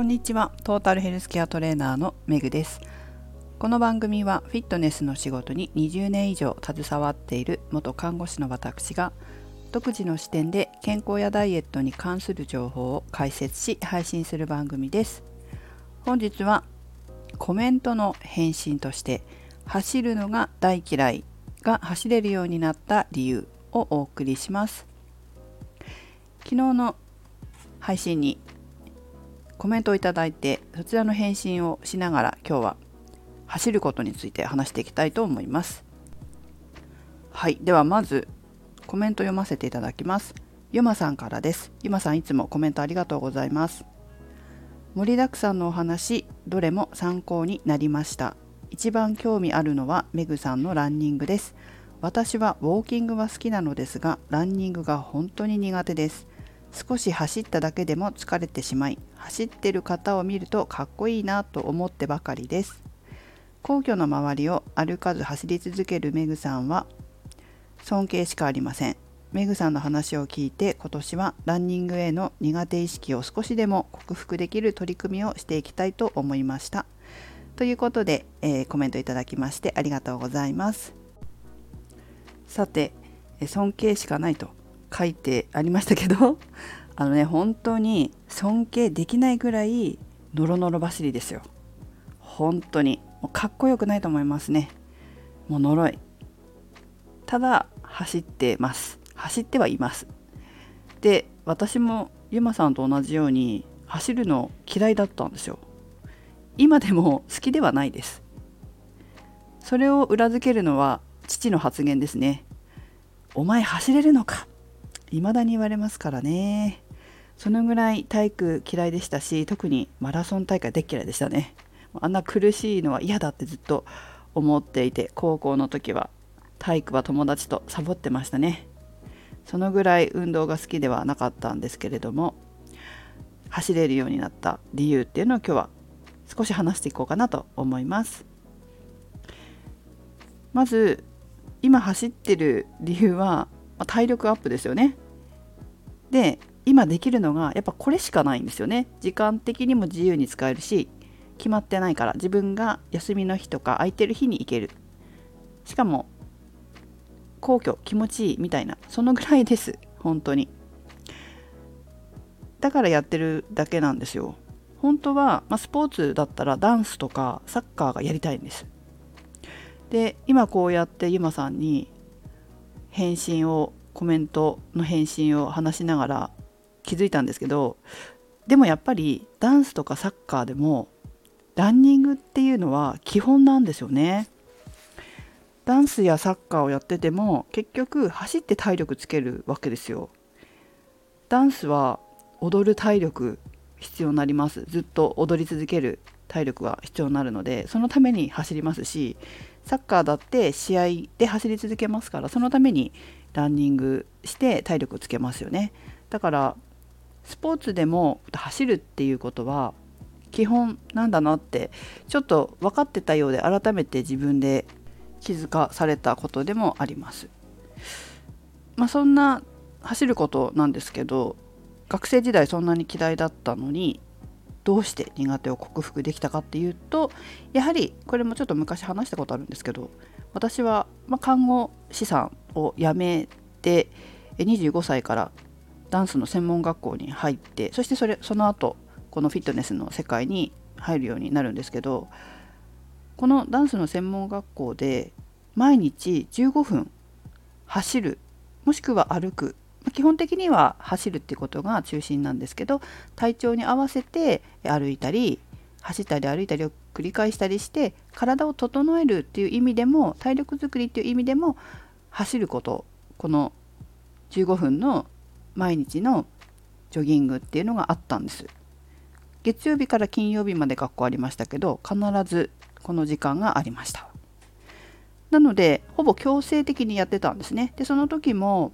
こんにちは。トータルヘルスケアトレーナーのメグです。この番組はフィットネスの仕事に20年以上携わっている元看護師の私が独自の視点で健康やダイエットに関する情報を解説し配信する番組です。本日はコメントの返信として走るのが大嫌いが走れるようになった理由をお送りします。昨日の配信にコメントをいただいてそちらの返信をしながら今日は走ることについて話していきたいと思います。はいではまずコメント読ませていただきます。ゆまさんからです。ゆまさんいつもコメントありがとうございます。盛りだくさんのお話どれも参考になりました。一番興味あるのはメグさんのランニングです。私はウォーキングは好きなのですがランニングが本当に苦手です。少し走っただけでも疲れてしまい走ってる方を見るとかっこいいなと思ってばかりです。皇居の周りを歩かず走り続けるメグさんは尊敬しかありません。メグさんの話を聞いて今年はランニングへの苦手意識を少しでも克服できる取り組みをしていきたいと思いました。ということで、えー、コメントいただきましてありがとうございます。さて尊敬しかないと。書いてありましたけど あのね本当に尊敬できないぐらいノロノロ走りですよ。本当に。もうかっこよくないと思いますね。もう呪い。ただ走ってます。走ってはいます。で私もゆまさんと同じように走るの嫌いだったんですよ。今でも好きではないです。それを裏付けるのは父の発言ですね。お前走れるのか？未だに言われますからね。そのぐらい体育嫌いでしたし、特にマラソン大会で嫌いでしたね。あんな苦しいのは嫌だってずっと思っていて、高校の時は体育は友達とサボってましたね。そのぐらい運動が好きではなかったんですけれども、走れるようになった理由っていうのを今日は少し話していこうかなと思います。まず今走ってる理由は、ま体力アップですよね。で今できるのがやっぱこれしかないんですよね。時間的にも自由に使えるし決まってないから自分が休みの日とか空いてる日に行ける。しかも皇居気持ちいいみたいなそのぐらいです本当に。だからやってるだけなんですよ。本当は、まあ、スポーツだったらダンスとかサッカーがやりたいんです。で今こうやってゆまさんに返信をコメントの返信を話しながら気づいたんですけどでもやっぱりダンスとかサッカーでもランニングっていうのは基本なんですよね。ダンスやサッカーをやってても結局走って体力つけるわけですよ。ダンスは踊る体力必要になりますずっと踊り続ける体力が必要になるのでそのために走りますしサッカーだって試合で走り続けますからそのためにランニングして体力をつけますよねだからスポーツでも走るっていうことは基本なんだなってちょっと分かってたようで改めて自分で気づかされたことでもあります。まあ、そんな走ることなんですけど学生時代そんなに嫌いだったのにどうして苦手を克服できたかっていうとやはりこれもちょっと昔話したことあるんですけど私は、ま看護師さんを辞めて25歳からダンスの専門学校に入ってそしてそれその後このフィットネスの世界に入るようになるんですけどこのダンスの専門学校で毎日15分走るもしくは歩く基本的には走るってことが中心なんですけど体調に合わせて歩いたり走ったり歩いたりを繰り返したりして体を整えるっていう意味でも体力づくりっていう意味でも走ることこの15分の毎日のジョギングっていうのがあったんです。月曜日から金曜日まで学校ありましたけど必ずこの時間がありました。なのでほぼ強制的にやってたんですね。でその時も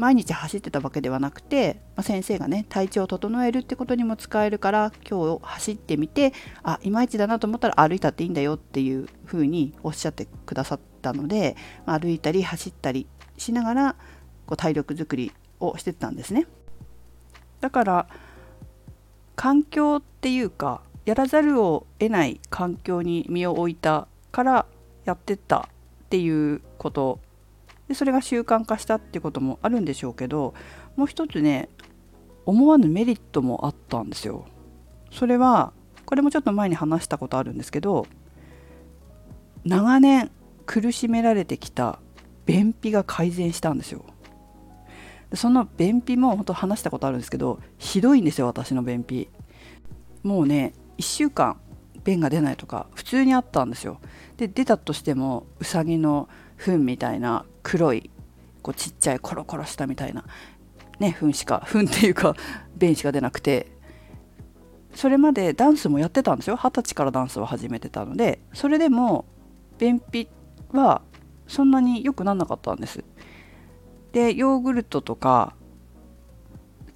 毎日走ってたわけではなくて、まあ、先生がね体調を整えるってことにも使えるから今日走ってみてあいまいちだなと思ったら歩いたっていいんだよっていうふうにおっしゃってくださったので、まあ、歩いたり走ったりしながらこう体力づくりをしてたんですね。だから環境っていうかやらざるを得ない環境に身を置いたからやってったっていうことでそれが習慣化したっていうこともあるんでしょうけどもう一つね思わぬメリットもあったんですよ。それはこれもちょっと前に話したことあるんですけど長年苦しめられてきた便秘が改善したんですよ。その便秘も本当話したことあるんですけどひどいんですよ私の便秘。もうね1週間便が出ないとか普通にあったんですよ。で出たとしてもうさぎの糞みたいな黒いこうちっちゃいコロコロしたみたいなね糞しか糞っていうか 便しか出なくて。それまでダンスもやってたんですよ。二十歳からダンスを始めてたので。それでも便秘はそんなに良くならなかったんです。でヨーグルトとか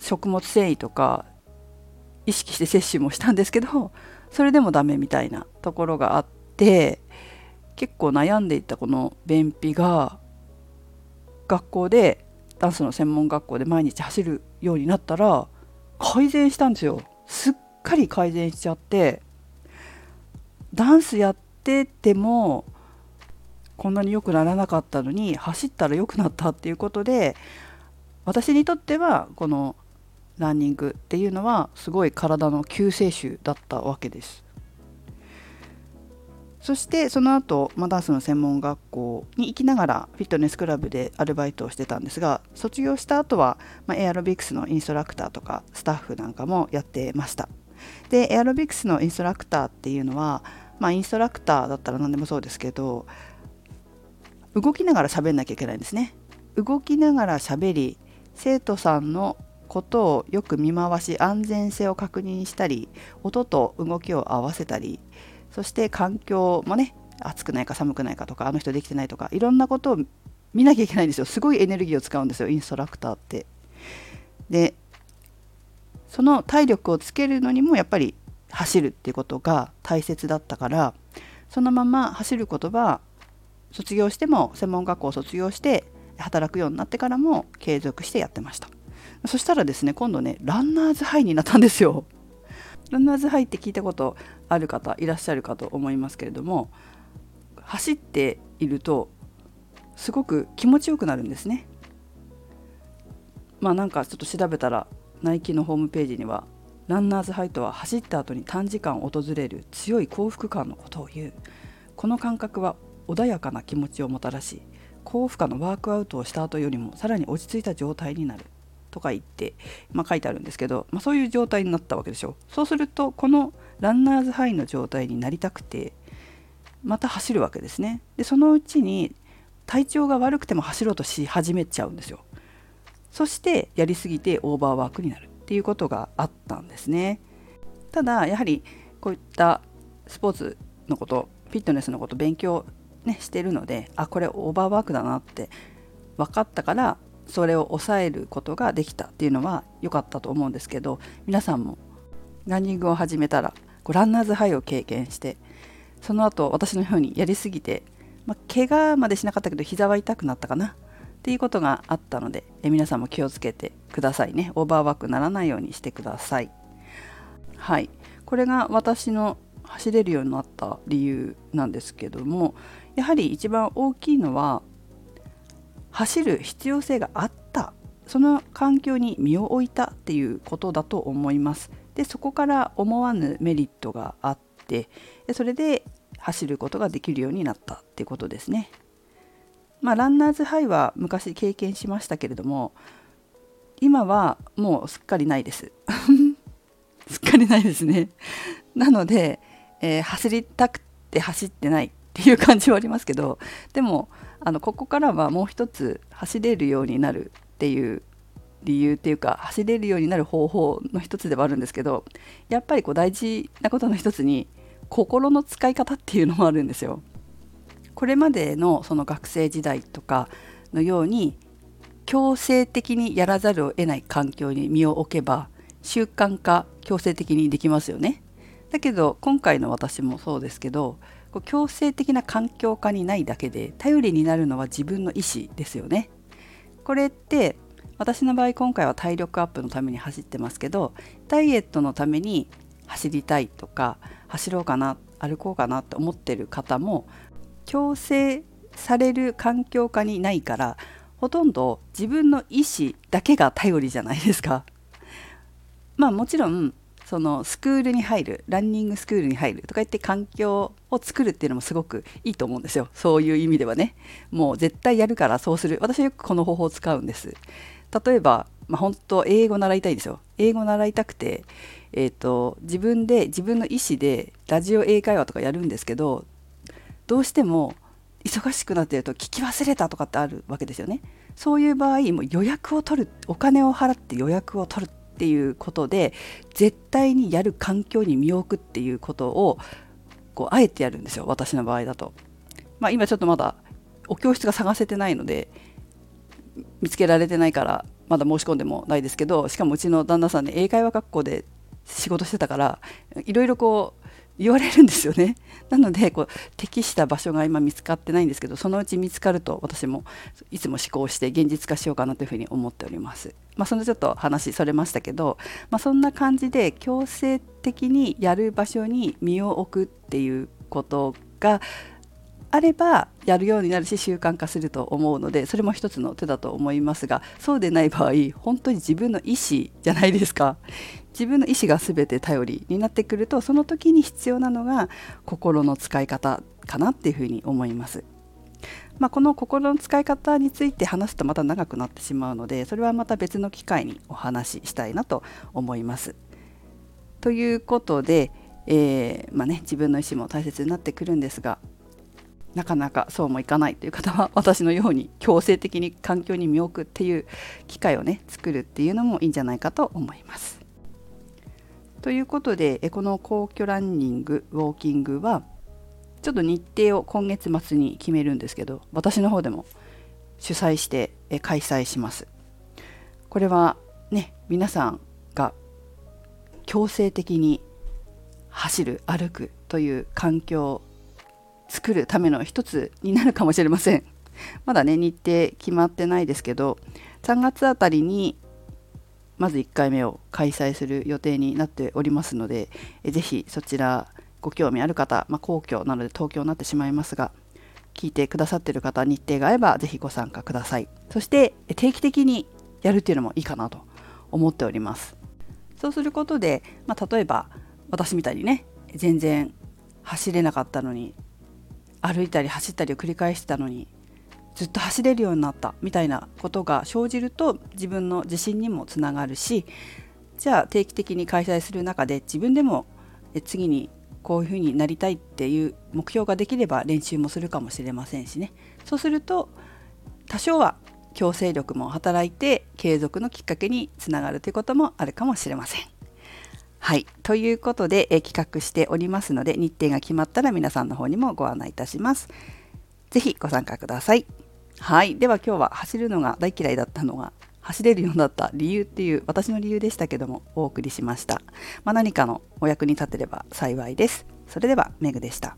食物繊維とか意識して摂取もしたんですけどそれでもダメみたいなところがあって。結構悩んでいたこの便秘が学校でダンスの専門学校で毎日走るようになったら改善したんですよ。すっかり改善しちゃってダンスやっててもこんなに良くならなかったのに走ったら良くなったっていうことで私にとってはこのランニングっていうのはすごい体の救世主だったわけです。そしてその後、まあ、ダンスの専門学校に行きながらフィットネスクラブでアルバイトをしてたんですが卒業した後は、まあ、エアロビクスのインストラクターとかスタッフなんかもやってました。でエアロビクスのインストラクターっていうのは、まあ、インストラクターだったら何でもそうですけど動きながら喋んなきゃいけないんですね。動きながら喋り生徒さんのことをよく見回し安全性を確認したり音と動きを合わせたりそして環境もね暑くないか寒くないかとかあの人できてないとかいろんなことを見なきゃいけないんですよ。すごいエネルギーを使うんですよインストラクターって。でその体力をつけるのにもやっぱり走るっていうことが大切だったからそのまま走ることは卒業しても専門学校を卒業して働くようになってからも継続してやってました。そしたらですね今度ねランナーズハイになったんですよ。ランナーズハイって聞いたことある方いらっしゃるかと思いますけれども走っているとすごく気持ちよくなるんですね。まあなんかちょっと調べたらナイキのホームページにはランナーズハイとは走った後に短時間訪れる強い幸福感のことを言う。この感覚は穏やかな気持ちをもたらし高負荷のワークアウトをした後よりもさらに落ち着いた状態になる。とか言って、まあ、書いてあるんですけど、まあ、そういう状態になったわけでしょそうするとこのランナーズハイの状態になりたくてまた走るわけですね。でそのうちに体調が悪くても走ろうとし始めちゃうんですよ。そしてやりすぎてオーバーワークになるっていうことがあったんですね。ただやはりこういったスポーツのことフィットネスのこと勉強、ね、してるのであこれオーバーワークだなって分かったからそれを抑えることができたっていうのは良かったと思うんですけど皆さんもランニングを始めたらこうランナーズハイを経験してその後私のようにやりすぎて、まあ、怪我までしなかったけど膝は痛くなったかなっていうことがあったのでえ皆さんも気をつけてくださいね。オーバーワークならないようにしてください。はい。これが私の走れるようになった理由なんですけどもやはり一番大きいのは走る必要性があった。その環境に身を置いたっていうことだと思います。でそこから思わぬメリットがあってそれで走ることができるようになったっていうことですね。まあ、ランナーズハイは昔経験しましたけれども今はもうすっかりないです。すっかりないですね。なので、えー、走りたくて走ってないっていう感じはありますけどでもあのここからはもう一つ走れるようになるっていう理由っていうか走れるようになる方法の一つではあるんですけどやっぱりこう大事なことの一つに心の使い方っていうのもあるんですよ。これまでのその学生時代とかのように強制的にやらざるを得ない環境に身を置けば習慣化強制的にできますよね。だけど今回の私もそうですけど強制的な環境下にないだけで頼りになるのは自分の意思ですよね。これって私の場合今回は体力アップのために走ってますけどダイエットのために走りたいとか走ろうかな歩こうかなって思ってる方も強制される環境下にないからほとんど自分の意思だけが頼りじゃないですか。まあもちろんそのスクールに入るランニングスクールに入るとか言って環境を作るっていうのもすごくいいと思うんですよ。そういう意味ではね。もう絶対やるからそうする。私はよくこの方法を使うんです。例えば、まあ、本当英語習いたいですよ。英語習いたくて、えーと、自分で自分の意思でラジオ英会話とかやるんですけどどうしても忙しくなってると聞き忘れたとかってあるわけですよね。そういう場合もう予約を取るお金を払って予約を取るっていうことで絶対にやる環境に身を置くっていうことをこうあえてやるんですよ。私の場合だと。まあ、今ちょっとまだお教室が探せてないので見つけられてないからまだ申し込んでもないですけどしかもうちの旦那さんね英会話学校で仕事してたからいろいろこう言われるんですよね。なのでこう適した場所が今見つかってないんですけどそのうち見つかると私もいつも思考して現実化しようかなというふうに思っております。まあ、そのちょっと話それましたけど、まあ、そんな感じで強制的にやる場所に身を置くっていうことがあればやるようになるし習慣化すると思うのでそれも一つの手だと思いますがそうでない場合本当に自分の意思じゃないですか自分の意思が全て頼りになってくるとその時に必要なのが心の使い方かなっていうふうに思います。まあ、この心の使い方について話すとまた長くなってしまうのでそれはまた別の機会にお話ししたいなと思います。ということで、えー、まあね、自分の意思も大切になってくるんですがなかなかそうもいかないという方は私のように強制的に環境に身を置くっていう機会をね作るっていうのもいいんじゃないかと思います。ということでこの皇居ランニングウォーキングはちょっと日程を今月末に決めるんですけど私の方でも主催して開催します。これはね皆さんが強制的に走る歩くという環境作るための一つになるかもしれません。まだね日程決まってないですけど3月あたりにまず1回目を開催する予定になっておりますのでぜひそちらご興味ある方、まあ、皇居なので東京になってしまいますが聞いてくださってる方日程が合えばぜひご参加くださいそして定期的にやるっていうのもいいかなと思っておりますそうすることで、まあ、例えば私みたいにね全然走れなかったのに歩いたり走ったりを繰り返してたのにずっと走れるようになったみたいなことが生じると自分の自信にもつながるしじゃあ定期的に開催する中で自分でも次にこういうふうになりたいっていう目標ができれば練習もするかもしれませんしねそうすると多少は強制力も働いて継続のきっかけにつながるということもあるかもしれません。はい。ということで、え企画しておりますので、日程が決まったら皆さんの方にもご案内いたします。ぜひご参加ください。はい。では今日は走るのが大嫌いだったのが、走れるようになった理由っていう私の理由でしたけども、お送りしました。まあ、何かのお役に立てれば幸いです。それでは、メグでした。